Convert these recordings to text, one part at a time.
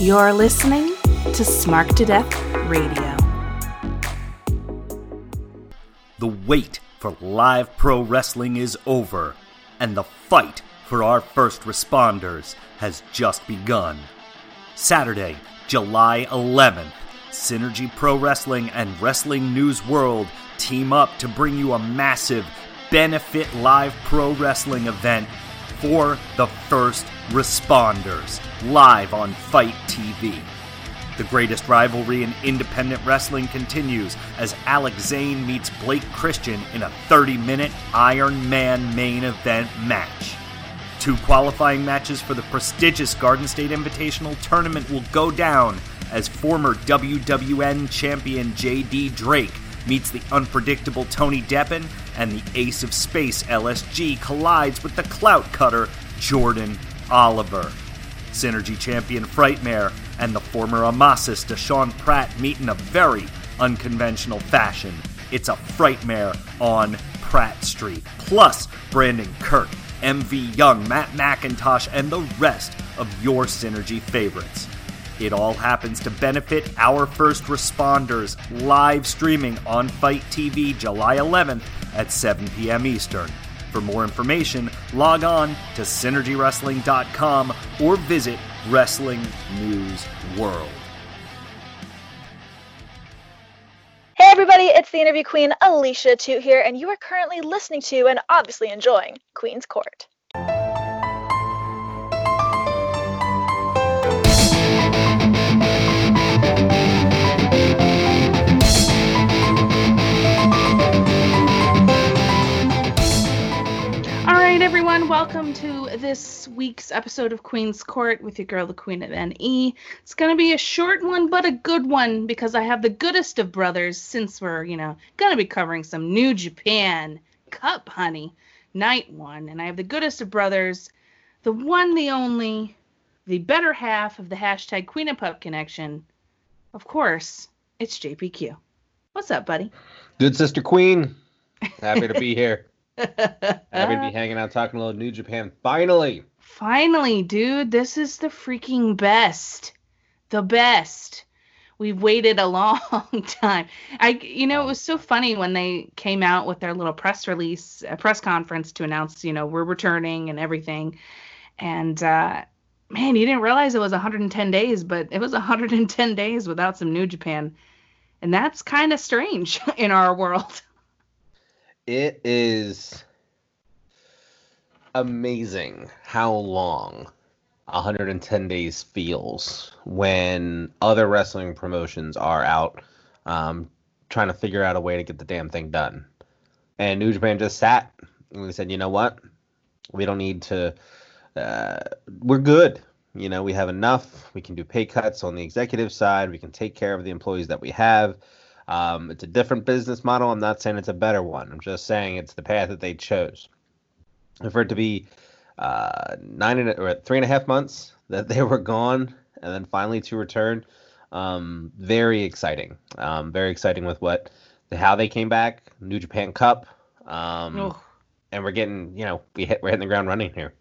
You're listening to Smark to Death Radio. The wait for live pro wrestling is over, and the fight for our first responders has just begun. Saturday, July 11th, Synergy Pro Wrestling and Wrestling News World team up to bring you a massive benefit live pro wrestling event for the first responders live on Fight TV. The greatest rivalry in independent wrestling continues as Alex Zayne meets Blake Christian in a 30 minute Iron Man main event match. Two qualifying matches for the prestigious Garden State Invitational tournament will go down as former WWN champion JD Drake meets the unpredictable Tony Deppen, and the ace of space LSG collides with the clout cutter Jordan Oliver. Synergy champion Frightmare and the former Amasis Deshaun Pratt meet in a very unconventional fashion. It's a Frightmare on Pratt Street. Plus, Brandon Kirk, MV Young, Matt McIntosh, and the rest of your Synergy favorites. It all happens to benefit our first responders live streaming on Fight TV July 11th at 7 p.m. Eastern. For more information, log on to synergywrestling.com or visit Wrestling News World. Hey everybody, it's the interview queen Alicia Toot here, and you are currently listening to and obviously enjoying Queen's Court. Everyone, welcome to this week's episode of Queen's Court with your girl, the Queen of NE. It's going to be a short one, but a good one because I have the goodest of brothers since we're, you know, going to be covering some New Japan Cup, honey, night one. And I have the goodest of brothers, the one, the only, the better half of the hashtag Queen and Pup connection. Of course, it's JPQ. What's up, buddy? Good sister queen. Happy to be here. Happy to be hanging out talking a little New Japan. Finally. Finally, dude, this is the freaking best. The best. We've waited a long time. I you know, it was so funny when they came out with their little press release, a press conference to announce, you know, we're returning and everything. And uh man, you didn't realize it was 110 days, but it was 110 days without some New Japan. And that's kind of strange in our world. It is amazing how long 110 days feels when other wrestling promotions are out um, trying to figure out a way to get the damn thing done. And New Japan just sat and we said, you know what? We don't need to. Uh, we're good. You know, we have enough. We can do pay cuts on the executive side. We can take care of the employees that we have. Um, it's a different business model. I'm not saying it's a better one. I'm just saying it's the path that they chose. And for it to be uh, nine and, or three and a half months that they were gone, and then finally to return, um, very exciting. Um, very exciting with what how they came back, New Japan Cup, um, Oh. and we're getting you know we hit we're hitting the ground running here.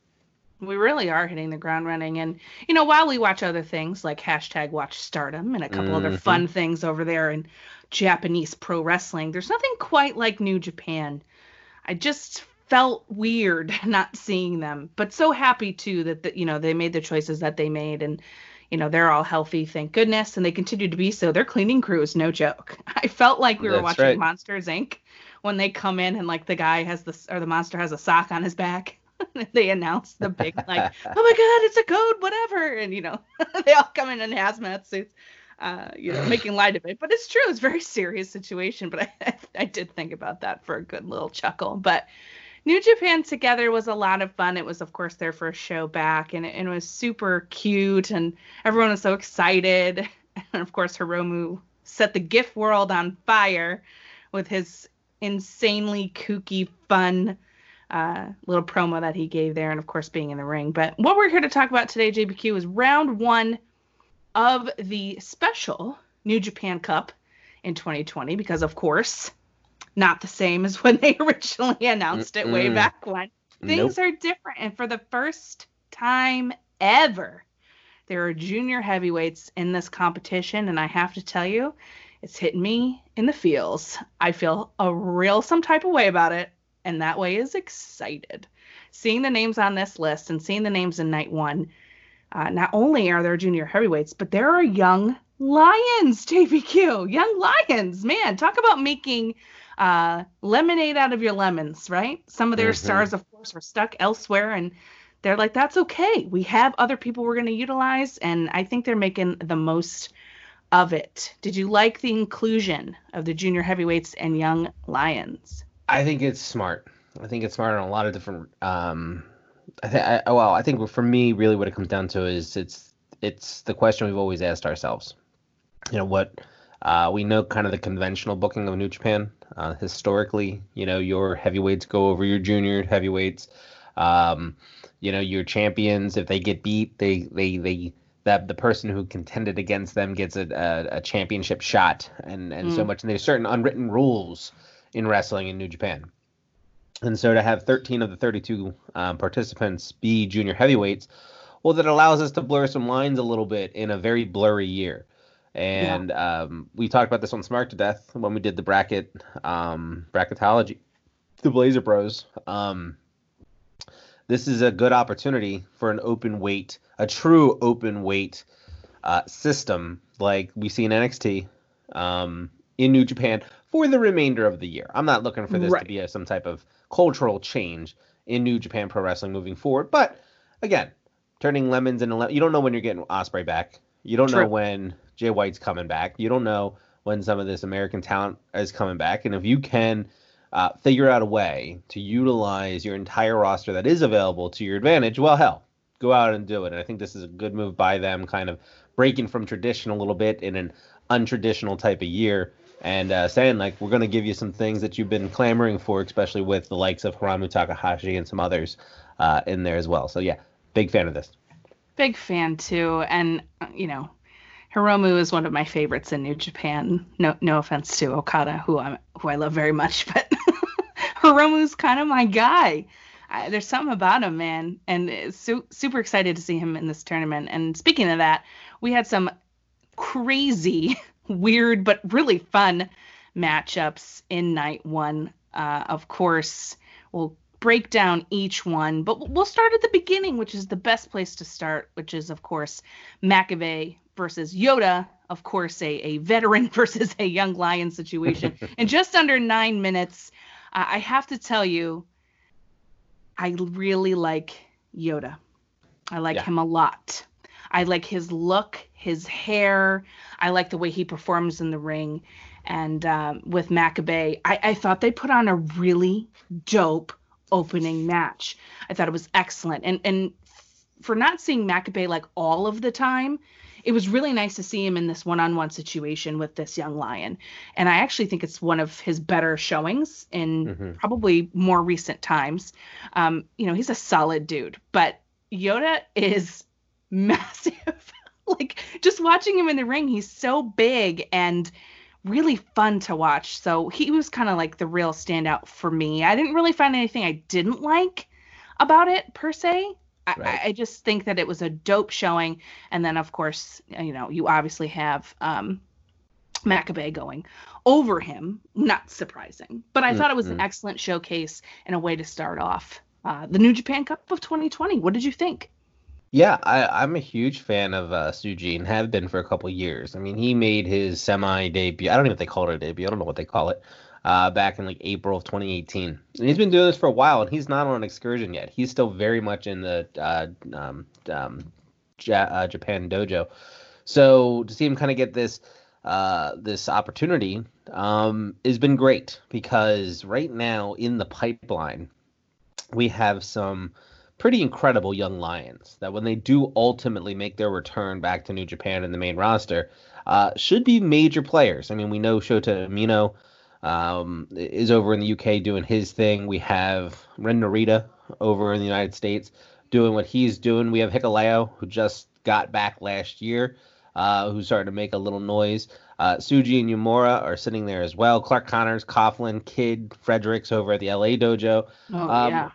We really are hitting the ground running. And, you know, while we watch other things like hashtag watch stardom and a couple other Mhm. fun things over there in Japanese pro wrestling, there's nothing quite like New Japan. I just felt weird not seeing them, but so happy too that, that you know, they made the choices that they made. And, you know, they're all healthy, thank goodness. And they continue to be so. Their cleaning crew is no joke. I felt like we were That's watching right. Monsters Inc. when they come in and like the guy has this, or the monster has a sock on his back. they announce the big like, oh my god, it's a code, whatever, and you know they all come in in hazmat suits, uh, you know, making light of it. But it's true, it's a very serious situation. But I, I did think about that for a good little chuckle. But New Japan together was a lot of fun. It was, of course, their first show back, and it, and it was super cute, and everyone was so excited. And of course, Hiromu set the GIF world on fire with his insanely kooky, fun uh, little promo that he gave there, and of course, being in the ring. But what we're here to talk about today, JPQ, is round one of the special New Japan Cup in 2020, because of course, not the same as when they originally announced it way back when. Things Nope. are different, and for the first time ever, There are junior heavyweights in this competition, and I have to tell you, it's hitting me in the feels. I feel a real some type of way about it, and that way is excited. Seeing the names on this list and seeing the names in night one, uh, not only are there junior heavyweights, but there are young lions, JPQ. Young lions, man, talk about making uh, lemonade out of your lemons, right? Some of their mm-hmm. stars, of course, were stuck elsewhere, and they're like, that's okay. We have other people we're going to utilize, and I think they're making the most of it. Did you like the inclusion of the junior heavyweights and young lions? I think it's smart. I think it's smart on a lot of different. Um, I think. I, well, I think for me, really, what it comes down to is it's it's the question we've always asked ourselves. You know what? Uh, we know kind of the conventional booking of New Japan. Uh, historically, you know, your heavyweights go over your junior heavyweights. Um, you know, your champions, if they get beat, they they they that the person who contended against them gets a, a, a championship shot and and mm. so much. And there's certain unwritten rules in wrestling in New Japan. And so to have 13 of the 32 um, participants be junior heavyweights, well, that allows us to blur some lines a little bit in a very blurry year. And yeah. um, we talked about this on Smart to Death when we did the bracket um, bracketology, the Blazer Bros. Um, this is a good opportunity for an open weight, a true open weight uh, system like we see in NXT um, in New Japan for the remainder of the year. I'm not looking for this right. to be a, some type of cultural change in New Japan Pro Wrestling moving forward. But again, turning lemons into le- you don't know when you're getting Ospreay back. You don't True. know when Jay White's coming back. You don't know when some of this American talent is coming back. And if you can uh, figure out a way to utilize your entire roster that is available to your advantage, well, hell, go out and do it. And I think this is a good move by them, kind of breaking from tradition a little bit in an untraditional type of year and uh, saying like we're going to give you some things that you've been clamoring for, especially with the likes of Hiromu Takahashi and some others uh, in there as well. So yeah, big fan of this. Big fan too, and uh, you know Hiromu is one of my favorites in New Japan. No, no offense to Okada, who I who I love very much, but Hiromu's kind of my guy. I, there's something about him, man, and su- super excited to see him in this tournament. And speaking of that, we had some crazy, weird but really fun matchups in night one. Uh, of course, we'll break down each one, but we'll start at the beginning, which is the best place to start, which is of course Makabe versus Yota. of course, a, a veteran versus a young lion situation. in just under nine minutes, uh, I have to tell you, I really like Yota. I like yeah. him a lot. I like his look, his hair. I like the way he performs in the ring. And um, with Makabe, I, I thought they put on a really dope opening match. I thought it was excellent. And and for not seeing Makabe like all of the time, it was really nice to see him in this one-on-one situation with this young lion and i actually think it's one of his better showings in mm-hmm. probably more recent times um, you know he's a solid dude but Yota is massive like just watching him in the ring he's so big and really fun to watch so he was kind of like the real standout for me i didn't really find anything i didn't like about it per se I, I, just think that it was a dope showing. And then, of course, you know, you obviously have um, Makabe going over him. Not surprising. But I mm-hmm. thought it was an mm-hmm. excellent showcase and a way to start off uh, the New Japan Cup of 2020. What did you think? Yeah, I, am a huge fan of uh, Tsuji and have been for a couple years. I mean, he made his semi debut. I don't even know if they call it a debut. I don't know what they call it uh, back in like April of 2018. And he's been doing this for a while, and he's not on an excursion yet. He's still very much in the uh, um, um, ja- uh, Japan dojo. So to see him kind of get this uh, this opportunity um, has been great because right now in the pipeline we have some pretty incredible young lions that when they do ultimately make their return back to New Japan in the main roster, uh, should be major players. I mean, we know Shota Umino um, is over in the UK doing his thing. We have Ren Narita over in the United States doing what he's doing. We have Hikuleo, who just got back last year, uh, who's starting to make a little noise. Uh, Tsuji and Uemura are sitting there as well. Clark Connors, Coughlin, Kidd, Fredericks over at the LA dojo. Oh, um, yeah.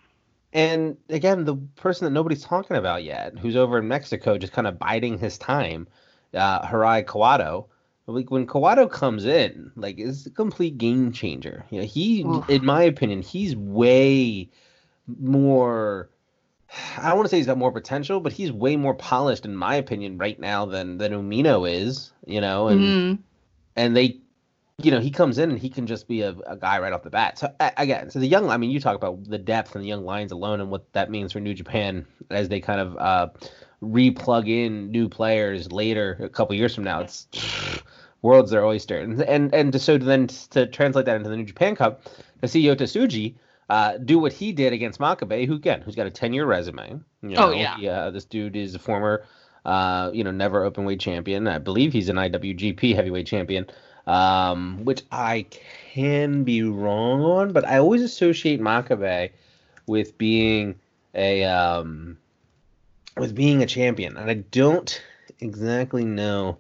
And again, the person that nobody's talking about yet, who's over in Mexico, just kind of biding his time, uh, Hirai Kawato. Like when Kawato comes in, like it's a complete game changer. You know, he, Oof. in my opinion, he's way more. I don't want to say he's got more potential, but he's way more polished, in my opinion, right now than than Umino is. You know, and Mhm. and they you know he comes in and he can just be a, a guy right off the bat so again so the young i mean you talk about the depth and the young lions alone and what that means for new japan as they kind of uh re-plug in new players later a couple years from now it's world's their oyster and and, and to, so then to translate that into the new japan cup to see yota tsuji uh, do what he did against Makabe, who again, who's got a 10-year resume. You Oh, yeah. he, uh, this dude is a former, uh, you know, never open weight champion. I believe he's an IWGP heavyweight champion um, which I can be wrong on, but I always associate Makabe with being a um, with being a champion, and I don't exactly know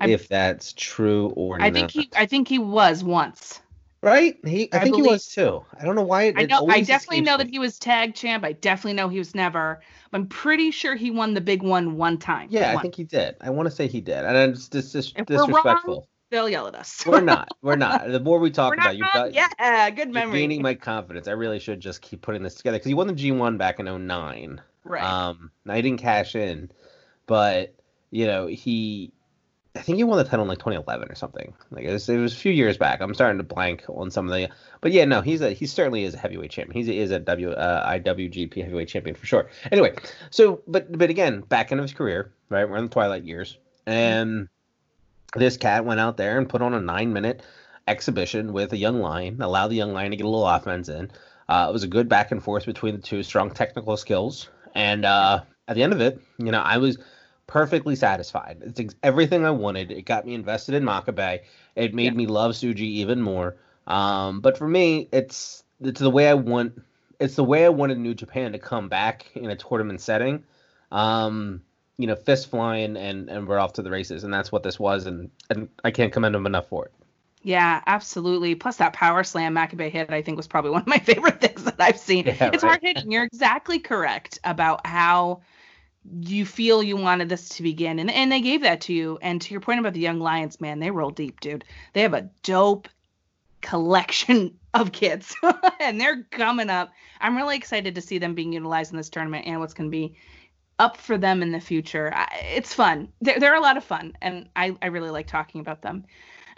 I- if that's true or I not. think he I think he was once. right? He, I, I think he was too. I don't know why. It, I know I definitely know me. that he was tag champ. I definitely know he was never. I'm pretty sure he won the big one one time. Yeah, I think he did. I want to say he did, and it's dis- dis- we're wrong, disrespectful. They'll yell at us. We're not. We're not. The more we talk about, got yeah, good you're memory. gaining my confidence. I really should just keep putting this together because he won the G1 back in 09. right. Um, I didn't cash in, but you know he, I think he won the title in like 2011 or something. Like it was, it was a few years back. I'm starting to blank on some of the, but yeah, no, he's a he certainly is a heavyweight champion. He's is a W uh, IWGP heavyweight champion for sure. Anyway, so but but again, back end of his career, right? We're in the twilight years, and this cat went out there and put on a nine minute exhibition with a young lion, allowed the young lion to get a little offense in. Uh, it was a good back and forth between the two, strong technical skills, and uh, at the end of it, you know, I was perfectly satisfied. It's ex- everything I wanted. It got me invested in Makabe. It made Yeah. me love Tsuji even more. Um, but for me, it's it's the way I want. It's the way I wanted New Japan to come back in a tournament setting. Um, you know, fist flying and and we're off to the races, and that's what this was. And and I can't commend him enough for it. Yeah, absolutely. Plus that power slam Makabe hit, I think was probably one of my favorite things that I've seen. Yeah, it's right. hard hitting. You're exactly correct about how you feel you wanted this to begin. And and they gave that to you. And to your point about the young lions, man, they roll deep, dude. They have a dope collection of kids. and they're coming up. I'm really excited to see them being utilized in this tournament and what's gonna be up for them in the future. It's fun. They're, they're a lot of fun, and I, I really like talking about them.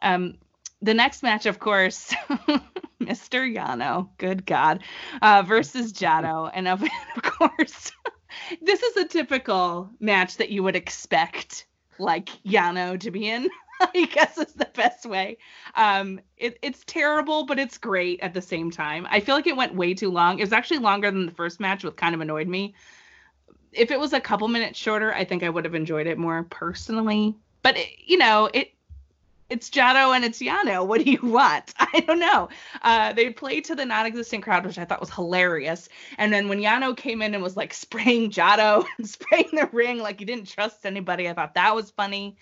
Um, the next match, of course, Mr. Yano, good God, uh, versus Jado. And of, of course, this is a typical match that you would expect, like, Yano to be in. I guess is the best way. Um, it, it's terrible, but it's great at the same time. I feel like it went way too long. It was actually longer than the first match, which kind of annoyed me. If it was a couple minutes shorter, I think I would have enjoyed it more personally. But it, you know, it it's Jado and it's Yano. What do you want? I don't know. Uh, they played to the non-existent crowd, which I thought was hilarious. And then when Yano came in and was like spraying Jado and spraying the ring like he didn't trust anybody, I thought that was funny.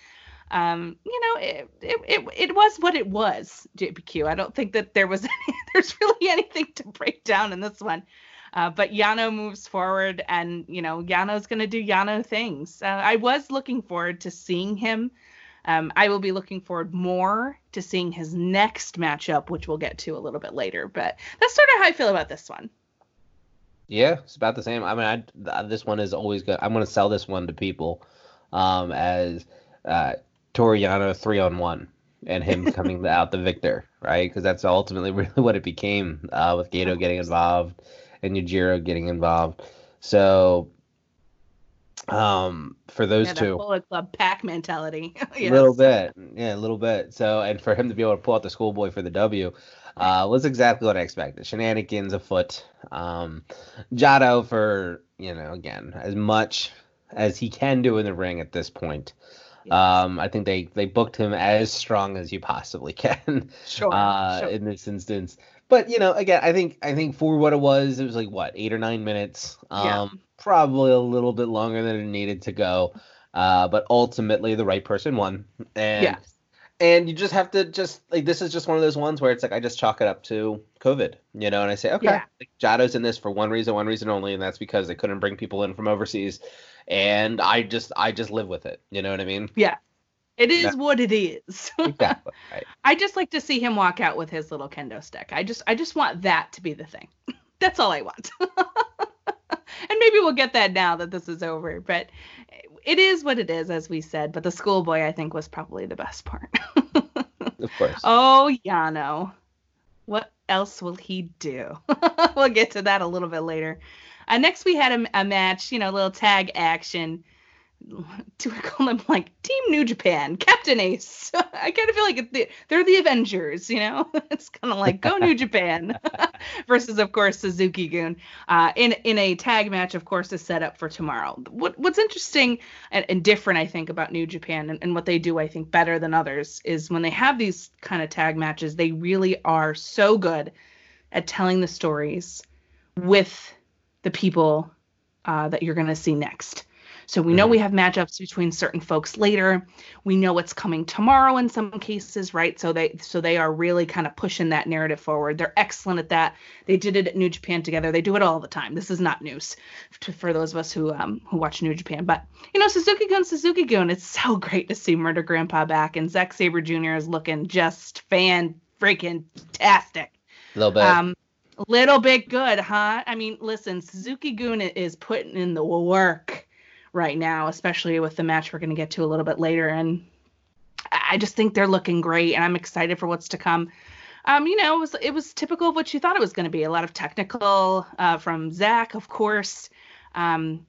Um, you know, it, it it it was what it was. JPQ. I don't think that there was any, there's really anything to break down in this one. Uh, but Yano moves forward, and you know Yano's gonna do Yano things. Uh, I was looking forward to seeing him. Um, I will be looking forward more to seeing his next matchup, which we'll get to a little bit later. But that's sort of how I feel about this one. Yeah, it's about the same. I mean, I, th- this one is always good. I'm going to sell this one to people um, as uh, Toriano three on one and him coming out the victor, right? Because that's ultimately really what it became uh, with Gedo getting involved and Yujiro getting involved. So, um, for those yeah, two, Bullet Club pack mentality. a Yes. little bit, yeah, a little bit. So, and for him to be able to pull out the schoolboy for the W uh, was exactly what I expected. Shenanigans afoot. Um, Jado for you know again as much as he can do in the ring at this point. Um, I think they they booked him as strong as you possibly can Sure. uh, sure. in this instance. But you know, again, I think I think for what it was, it was like what eight or nine minutes. Um, Yeah. probably a little bit longer than it needed to go. Uh, but ultimately, the right person won. And Yes. and you just have to just like this is just one of those ones where it's like I just chalk it up to COVID, you know, and I say okay, Yeah. like, in this for one reason, one reason only, and that's because they couldn't bring people in from overseas, and I just I just live with it, you know what I mean? It is Yeah. what it is. Exactly. right. I just like to see him walk out with his little kendo stick. I just I just want that to be the thing. That's all I want. and maybe we'll get that now that this is over, but it is what it is as we said, but the schoolboy I think was probably the best part. Of course. oh, Yano. What else will he do? we'll get to that a little bit later. Uh, next, we had a, a match, you know, a little tag action. Do we call them like Team New Japan, Captain Ace? I kind of feel like it- they're the Avengers, you know? it's kind of like go New Japan versus, of course, Suzuki Gun. Uh, in in a tag match, of course, is set up for tomorrow. What what's interesting and, and different, I think, about New Japan and, and what they do, I think, better than others is when they have these kind of tag matches, they really are so good at telling the stories with the people uh, that you're going to see next. So we know Mhm. we have matchups between certain folks later. We know what's coming tomorrow in some cases, right? So they so they are really kind of pushing that narrative forward. They're excellent at that. They did it at New Japan together. They do it all the time. This is not news to, for those of us who um who watch New Japan. But you know, Suzuki Gun, Suzuki Gun. It's so great to see Murder Grandpa back, and Zack Saber Jr. is looking just fan freaking tastic. A little bit. Um, little bit good, huh? I mean, listen, Suzuki Gun is putting in the work right now, especially with the match we're going to get to a little bit later. And I just think they're looking great, and I'm excited for what's to come. Um, you know, it was it was typical of what you thought it was going to be. A lot of technical uh, from Zach, of course. Um,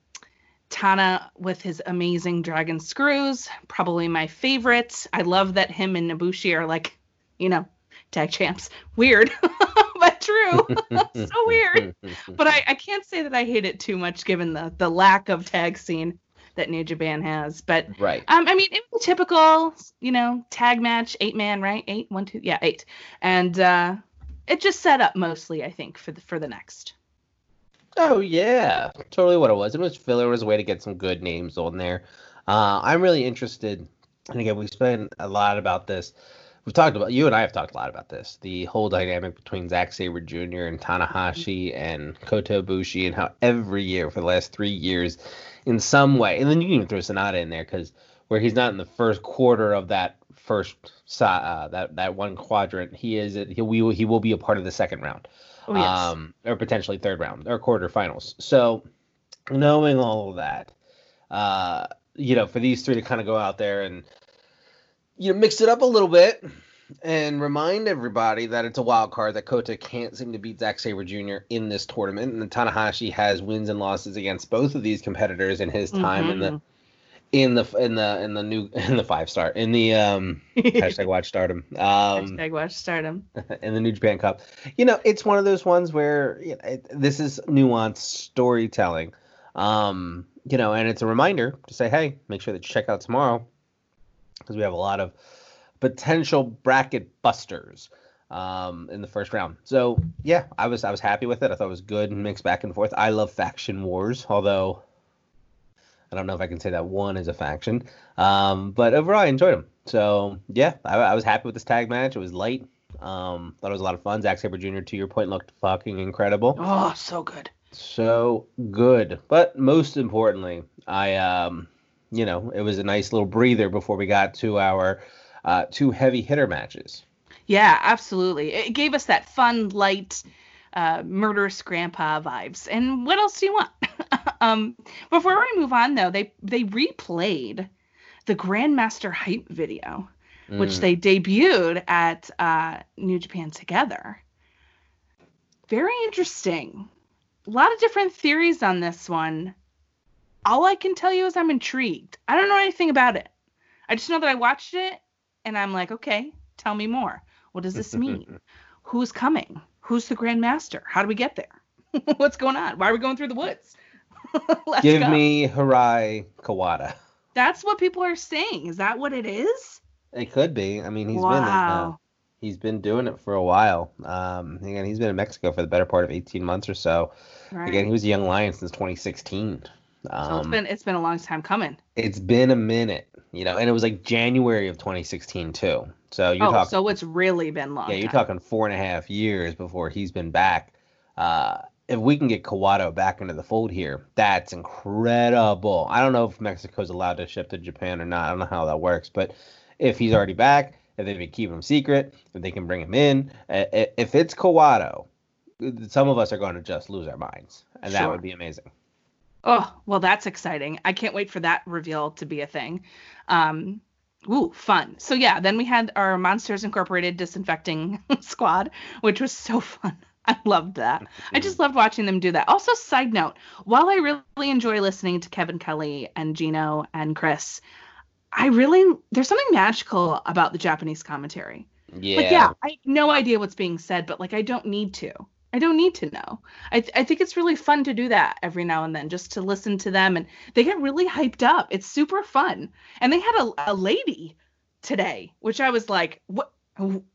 Tana with his amazing dragon screws, probably my favorite. I love that him and Ibushi are like, you know, tag champs. Weird, but true. so weird. But I, I can't say that I hate it too much given the, the lack of tag scene that New Japan has. But right. um, I mean, it was typical, you know, tag match, eight man, right? Eight, one, two, yeah, eight, and uh, it just set up mostly, I think, for the for the next. Oh yeah, totally what it was. It was filler. It was a way to get some good names on there. Uh, I'm really interested, and again, we spent a lot about this. We've talked about you and I have talked a lot about this. The whole dynamic between Zack Saber Jr. and Tanahashi and Kota Ibushi, and how every year for the last three years, in some way, and then you can even throw Sanada in there because where he's not in the first quarter of that first uh, that that one quadrant, he is he will he will be a part of the second round Oh yes. um, or potentially third round or quarterfinals. So, knowing all of that, uh, you know, for these three to kind of go out there and you know mix it up a little bit and remind everybody that it's a wild card that Kota can't seem to beat Zack Saber Jr. in this tournament, and Tanahashi has wins and losses against both of these competitors in his time in the in the in the in the new in the five star in the um hashtag watch stardom um Hashtag watch stardom. in the New Japan Cup. You know, it's one of those ones where you know, it, this is nuanced storytelling. Um, you know, and it's a reminder to say, hey, make sure that you check out tomorrow because we have a lot of potential bracket busters um, in the first round. So yeah, I was I was happy with it. I thought it was good and mixed back and forth. I love faction wars, although I don't know if I can say that one is a faction. Um, but overall, I enjoyed them. So yeah, I, I was happy with this tag match. It was light. Um, thought it was a lot of fun. Zack Saber Jr. to your point looked fucking incredible. Oh, so good. So good. But most importantly, I um, you know, it was a nice little breather before we got to our uh, two heavy hitter matches. Yeah, absolutely. It gave us that fun, light, uh, murderous grandpa vibes. And what else do you want? um, before we move on, though, they they replayed the Grandmaster hype video, which Mm. they debuted at uh, New Japan Together. Very interesting. A lot of different theories on this one. All I can tell you is I'm intrigued. I don't know anything about it. I just know that I watched it and I'm like, okay, tell me more. What does this mean? Who's coming? Who's the Grand Master? How do we get there? What's going on? Why are we going through the woods? Give go. me Hirai Kawato. That's what people are saying. Is that what it is? It could be. I mean, he's been uh, wow. he's been doing it for a while. Um, again, he's been in Mexico for the better part of 18 months or so. right. Again, he was a young lion since 2016. Um, So it's been it's been a long time coming. it's been a minute, you know, and it was like January of 2016 too. So you're oh, talking, so it's really been long. yeah, you're time. talking four and a half years before he's been back. Uh, if we can get Kawato back into the fold here, that's incredible. I don't know if Mexico's allowed to ship to Japan or not. I don't know how that works, but if he's already back, if they've been keeping him secret, if they can bring him in, if it's Kawato, some of us are going to just lose our minds, and that would be amazing. Oh, well, that's exciting. I can't wait for that reveal to be a thing. Um, ooh, fun. So yeah, then we had our Monsters Incorporated disinfecting squad, which was so fun. I loved that. I just loved watching them do that. Also, side note, while I really enjoy listening to Kevin Kelly and Gino and Chris, I really there's something magical about the Japanese commentary. yeah, Like, yeah, I have no idea what's being said, but like, I don't need to. I don't need to know. I, th- I think it's really fun to do that every now and then, just to listen to them, and they get really hyped up. It's super fun, and they had a, a lady today, which I was like, what?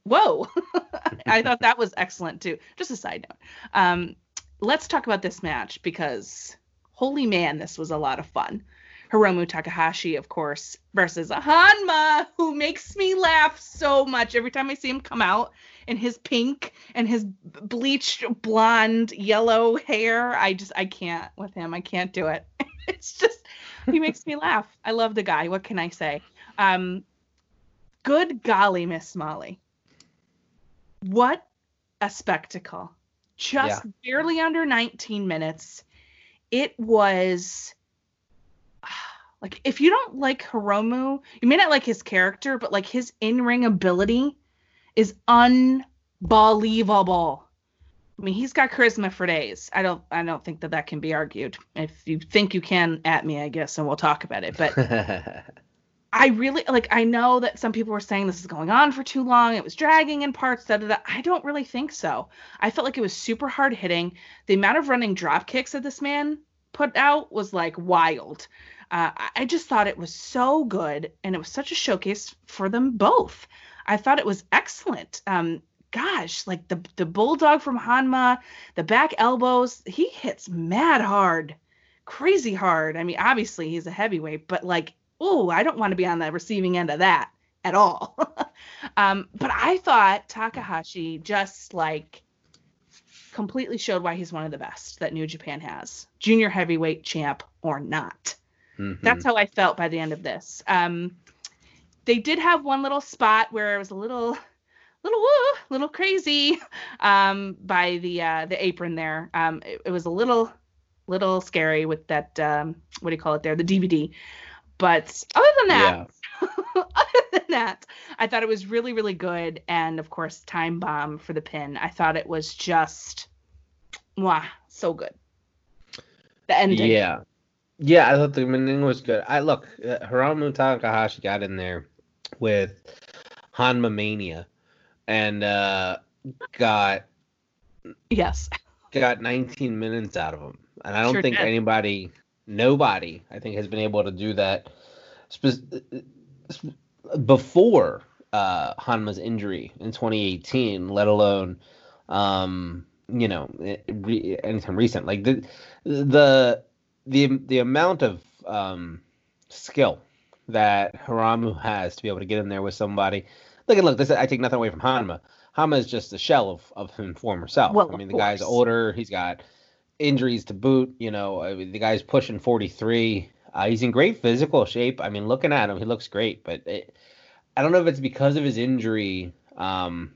Whoa! I thought that was excellent too. Just a side note. Um, let's talk about this match because holy man, this was a lot of fun. Hiromu Takahashi, of course, versus Honma, who makes me laugh so much every time I see him come out in his pink and his bleached blonde yellow hair. I just I can't with him. I can't do it. it's just he makes me laugh. I love the guy. What can I say? Um good golly, Miss Molly. What a spectacle. Just barely under 19 minutes. It was like if you don't like Hiromu, you may not like his character, but like his in-ring ability is unbelievable. I mean, he's got charisma for days. I don't I don't think that that can be argued. If you think you can at me, I guess, and we'll talk about it. But I really like I know that some people were saying this is going on for too long. It was dragging in parts. Da, da, da. I don't really think so. I felt like it was super hard hitting. The amount of running drop kicks that this man put out was like wild. Uh, I- just thought it was so good, and it was such a showcase for them both. I thought it was excellent. Um, gosh, like the the bulldog from Honma, the back elbows, he hits mad hard, crazy hard. I mean, obviously he's a heavyweight, but like, oh, I don't want to be on the receiving end of that at all. um, but I thought Takahashi just like completely showed why he's one of the best that New Japan has, junior heavyweight champ or not. Mhm. That's how I felt by the end of this. Um, they did have one little spot where it was a little, little woo, little crazy, um, by the uh, the apron there. Um, it, it was a little, little scary with that. Um, what do you call it there? The DVD. But other than that, other than that, I thought it was really, really good. And of course, Time Bomb for the pin. I thought it was just, wow, so good. The ending. Yeah. Yeah, I thought the ending was good. I look, uh, Hiromu Takahashi got in there with Honma Mania and uh, got Yes. got 19 minutes out of him. And I don't Sure think did. anybody, nobody, I think has been able to do that spe- sp- before uh, Honma's injury in 2018, let alone, um, you know, re- anytime recent. Like the the the the amount of um, skill that Hiromu has to be able to get in there with somebody. Look at look, this I take nothing away from Honma. Honma is just a shell of of him former self. Well, I mean, the guy's older. He's got injuries to boot. You know, I mean, the guy's pushing 43. Uh, he's in great physical shape. I mean, looking at him, he looks great. But it, I don't know if it's because of his injury um,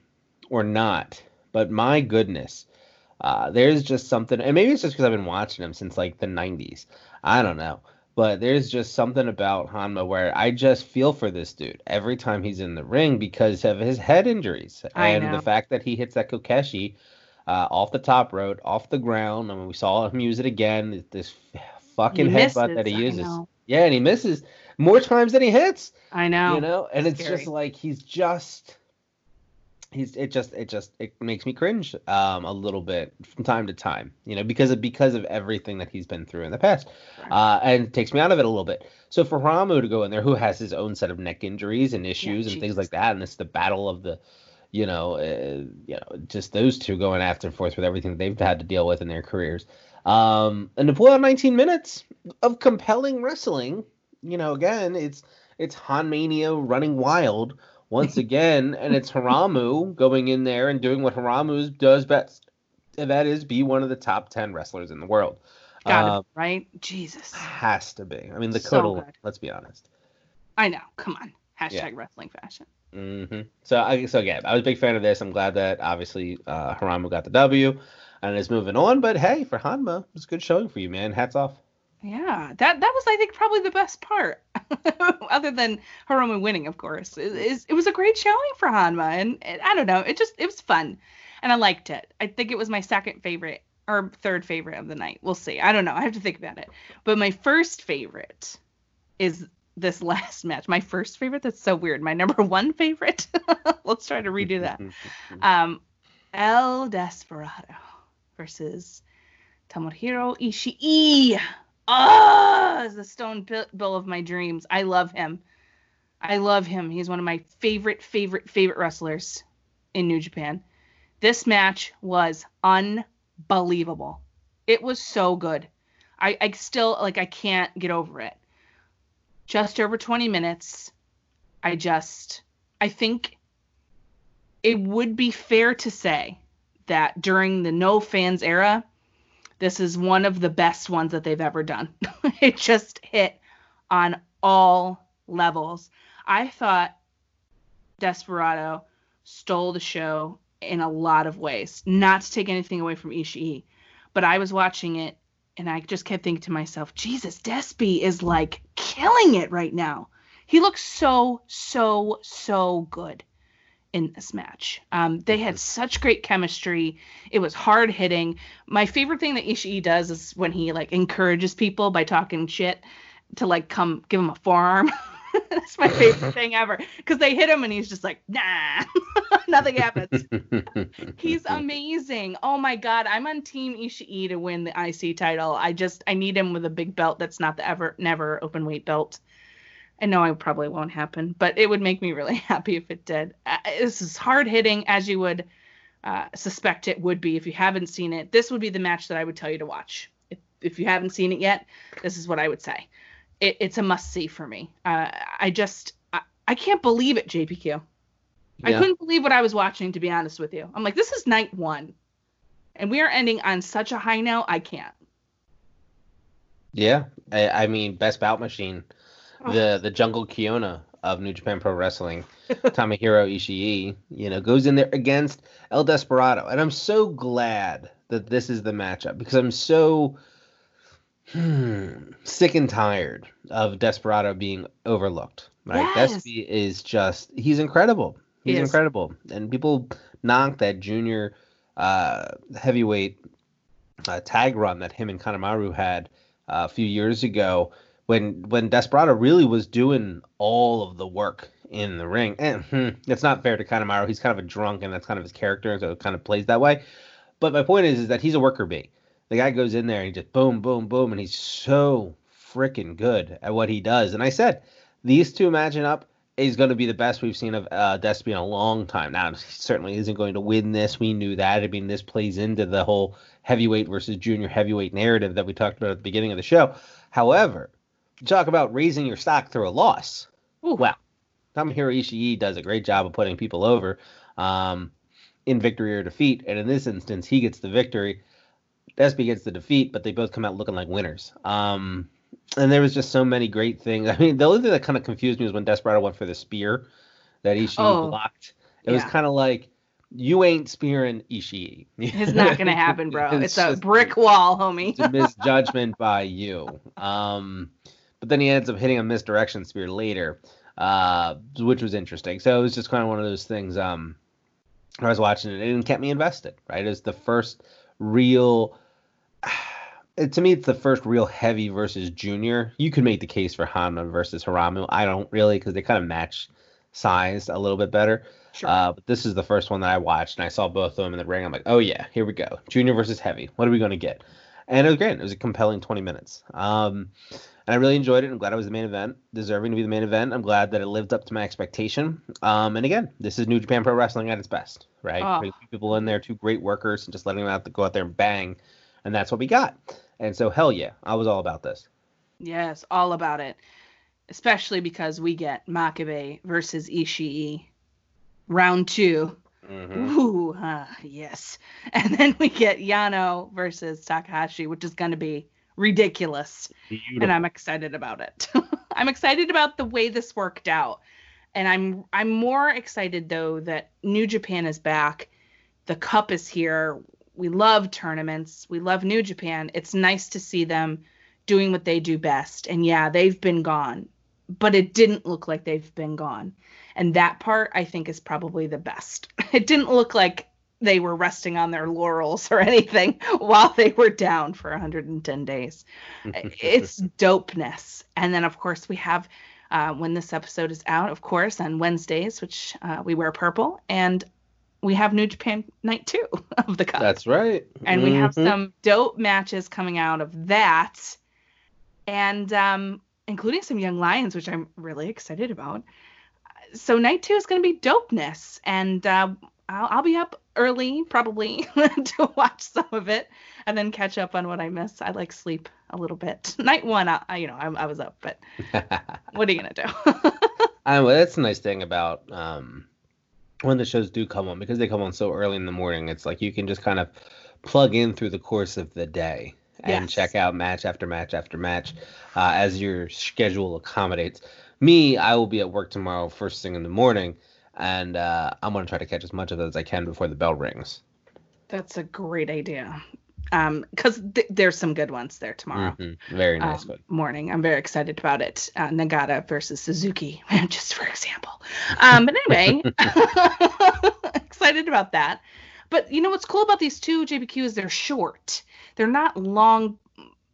or not. But my goodness, uh, there's just something, and maybe it's just because I've been watching him since like the 90s. I don't know. But there's just something about Honma where I just feel for this dude every time he's in the ring because of his head injuries I and know. the fact that he hits that Kokeshi uh, off the top rope, off the ground. I mean, we saw him use it again. This fucking He headbutt that he uses. Yeah, and he misses more times than he hits. I know. You know, and it's Scary. just like he's just he's it just it just it makes me cringe um a little bit from time to time you know because of because of everything that he's been through in the past uh and takes me out of it a little bit. So for Ramu to go in there who has his own set of neck injuries and issues and things like that and it's the battle of the you know uh, you know just those two going after and forth with everything they've had to deal with in their careers. Um, and to pull out 19 minutes of compelling wrestling, you know, again, it's it's Han Mania running wild once again, and it's Hiromu going in there and doing what Hiromu does best, and that is be one of the top 10 wrestlers in the world. Got it, right? Jesus. has to be. I mean, the So code. let's be honest. I know. Come on. Hashtag Yeah. wrestling fashion. hmm So I so yeah, I was a big fan of this. I'm glad that obviously uh, Hiromu got the W and is moving on. But hey, for Honma, it's a good showing for you, man. Hats off. Yeah, that that was I think probably the best part, other than Hiromu winning, of course. Is is- it was a great showing for Honma, and, and I don't know, it just it was fun, and I liked it. I think it was my second favorite or third favorite of the night. We'll see. I don't know. I have to think about it. But my first favorite is this last match. My first favorite. That's so weird. My number one favorite. Let's try to redo that. Um, El Desperado versus Tomohiro Ishii. Ah, is the stone Bi- bill of my dreams. I love him. I love him. He's one of my favorite, favorite, favorite wrestlers in New Japan. This match was unbelievable. It was so good. I, I still like I can't get over it. Just over 20 minutes. I just I think it would be fair to say that during the no fans era, this is one of the best ones that they've ever done. it just hit on all levels. I thought Desperado stole the show in a lot of ways. Not to take anything away from Ishii, but I was watching it and I just kept thinking to myself, Jesus, Despy is like killing it right now. He looks so, so, so good in this match. Um, they had such great chemistry. It was hard hitting. My favorite thing that Ishii does is when he like encourages people by talking shit to like come give him a forearm. That's my favorite thing ever because they hit him and he's just like, nah, nothing happens. He's amazing. Oh my god, I'm on Team Ishii to win the IC title. I just I need him with a big belt that's not the ever never open weight belt. I know it probably won't happen, but it would make me really happy if it did. Uh, this is hard hitting as you would uh, suspect it would be if you haven't seen it. This would be the match that I would tell you to watch. If, if you haven't seen it yet, this is what I would say. It, it's a must see for me. Uh, I just I, I can't believe it, JPQ. I couldn't believe what I was watching, to be honest with you. I'm like, this is night one, and we are ending on such a high note. I can't. Yeah, I, I mean, best bout machine. The the Jungle Kiona of New Japan Pro Wrestling, Tomohiro Ishii, you know, goes in there against El Desperado, and I'm so glad that this is the matchup because I'm so hmm, sick and tired of Desperado being overlooked. Right, Yes. Despy is just he's incredible. He's is. incredible, and people knock that junior uh, heavyweight uh, tag run that him and Kanemaru had uh, a few years ago when when Desperado really was doing all of the work in the ring. And hmm, it's not fair to Kanemaru. He's kind of a drunk, and that's kind of his character, so it kind of plays that way. But my point is, is that he's a worker bee. The guy goes in there and he just boom, boom, boom, and he's so freaking good at what he does. And I said, these two matching up is going to be the best we've seen of uh, Despy in a long time. Now, he certainly isn't going to win this. We knew that. I mean, this plays into the whole heavyweight versus junior heavyweight narrative that we talked about at the beginning of the show. However, talk about raising your stock through a loss. Ooh. Wow. Tomohiro Ishii does a great job of putting people over um, in victory or defeat. And in this instance, he gets the victory. Despy gets the defeat, but they both come out looking like winners. Um, and there was just so many great things. I mean, the only thing that kind of confused me was when Desperado went for the spear that Ishii Oh, blocked. It was kind of like, you ain't spearing Ishii. It's not gonna happen, bro. It's, a just- brick wall, homie. it's a misjudgment by you. Um, but then he ends up hitting a misdirection spear later, uh, which was interesting. So it was just kind of one of those things. Um, I was watching it and it kept me invested. Right, it's the first real. It, to me, it's the first real heavy versus junior. You could make the case for Honma versus Hiromu. I don't really because they kind of match size a little bit better. Sure. Uh, but this is the first one that I watched, and I saw both of them in the ring. I'm like, oh yeah, here we go, junior versus heavy. What are we going to get? And it was great. It was a compelling 20 minutes. Um, and I really enjoyed it. I'm glad it was the main event, deserving to be the main event. I'm glad that it lived up to my expectation. Um, and again, this is New Japan Pro Wrestling at its best, right? Oh. People in there, two great workers, and just letting them out to go out there and bang and that's what we got. And so, hell yeah, I was all about this. Yes, all about it. Especially because we get Makabe versus Ishii round 2 Mm-hmm. Ooh, uh, yes. And then we get Yano versus Takahashi, which is going to be ridiculous. And I'm excited about it. I'm excited about the way this worked out. And I'm I'm more excited though that New Japan is back. The cup is here. We love tournaments. We love New Japan. It's nice to see them doing what they do best. And yeah, they've been gone, but it didn't look like they've been gone. And that part I think is probably the best. It didn't look like they were resting on their laurels or anything while they were down for 110 days. it's dopeness. And then, of course, we have uh, when this episode is out, of course, on Wednesdays, which uh, we wear purple, and we have New Japan Night 2 of the Cup. That's right. and we have Mhm. some dope matches coming out of that, and um, including some Young Lions, which I'm really excited about. So Night 2 is going to be dopeness, and uh, I'll, I'll be up early probably to watch some of it and then catch up on what I miss. I like sleep a little bit. Night one, I, I- you know, I, I was up, but what are you gonna do? Well, that's the nice thing about um, when the shows do come on because they come on so early in the morning. It's like you can just kind of plug in through the course of the day and Yes. check out match after match after match uh, as your schedule accommodates. Me, I will be at work tomorrow first thing in the morning, and uh, I'm gonna try to catch as much of it as I can before the bell rings. That's a great idea. Um, because th- there's some good ones there tomorrow. Mhm. Very nice. um, morning. I'm very excited about it. Uh, Nagata versus Suzuki, just for example. Um, but anyway, excited about that. But you know what's cool about these two JPQ is they're short. They're not long,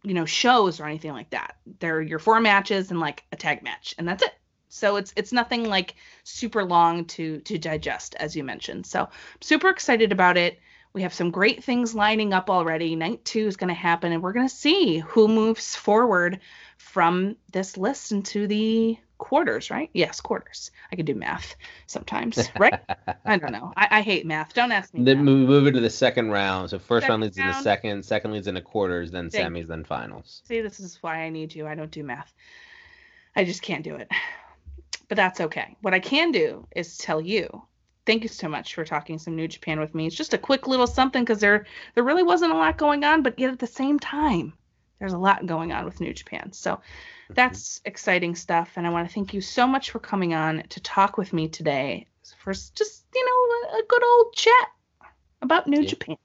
you know, shows or anything like that. They're your four matches and like a tag match, and that's it. So it's it's nothing like super long to to digest, as you mentioned. So I'm super excited about it. We have some great things lining up already. Night two is going to happen, and we're going to see who moves forward from this list into the quarters, right? Yes, quarters. I can do math sometimes, right? I don't know. I, I hate math. Don't ask me. then math. move, move into the second round. So first Second round leads into round. second, second leads into quarters, then Thank semis, then finals. See, this is why I need you. I don't do math. I just can't do it. But that's okay. What I can do is tell you. Thank you so much for talking some New Japan with me. It's just a quick little something because there there really wasn't a lot going on, but yet at the same time, there's a lot going on with New Japan. So that's exciting stuff. And I want to thank you so much for coming on to talk with me today for just, you know, a, good old chat about New Yeah. Japan.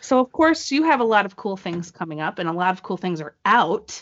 So, of course, you have a lot of cool things coming up, and a lot of cool things are out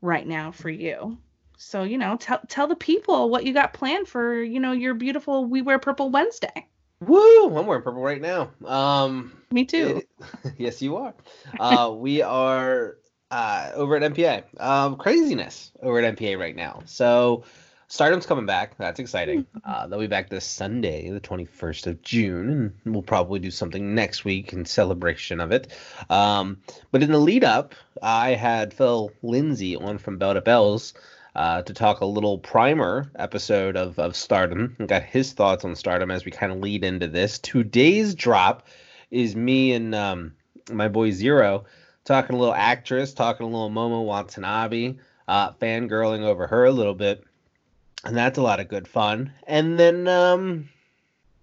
right now for you. So, you know, tell tell the people what you got planned for, you know, your beautiful We Wear Purple Wednesday. Woo! I'm wearing purple right now. Um, Me too. it- yes, you are. Uh, we are uh, over at MPA. Um, craziness over at MPA right now. So, Stardom's coming back. That's exciting. Uh, they'll be back this Sunday, the 21st of June, and we'll probably do something next week in celebration of it. Um, but in the lead up, I had Phil Lindsay on from Bell to Bells uh, to talk a little primer episode of, of Stardom and got his thoughts on Stardom as we kind of lead into this. Today's drop is me and um, my boy Zero talking a little actress, talking a little Momo Watanabe, uh, fangirling over her a little bit. And that's a lot of good fun. And then, um,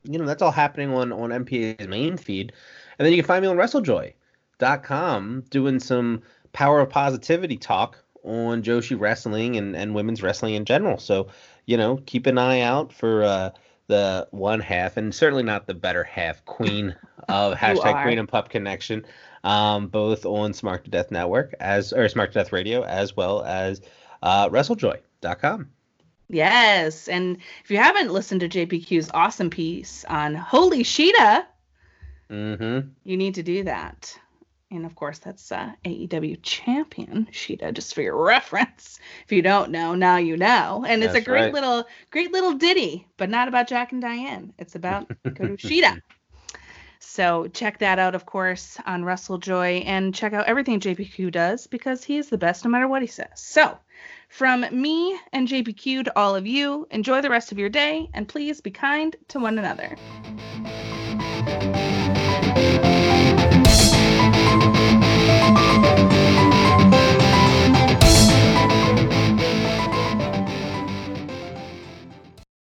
you know, that's all happening on, on MPA's main feed. And then you can find me on WrestleJoy.com doing some power of positivity talk on Joshi wrestling and, and women's wrestling in general. So, you know, keep an eye out for uh, the one half and certainly not the better half queen of hashtag. Queen and Pup Connection, um, both on Smart to Death Network as or Smart to Death Radio as well as uh, WrestleJoy.com. Yes. And if you haven't listened to JPQ's awesome piece on Holy Shida, Mm-hmm. you need to do that. And of course, that's uh, AEW champion Shida, just for your reference. If you don't know, now you know. And it's a great right. little, great little ditty, but not about Jack and Diane. It's about Go Shida. So check that out, of course, on WrestleJoy, and check out everything JPQ does because he is the best no matter what he says. So, from me and JPQ to all of you, enjoy the rest of your day, and please be kind to one another.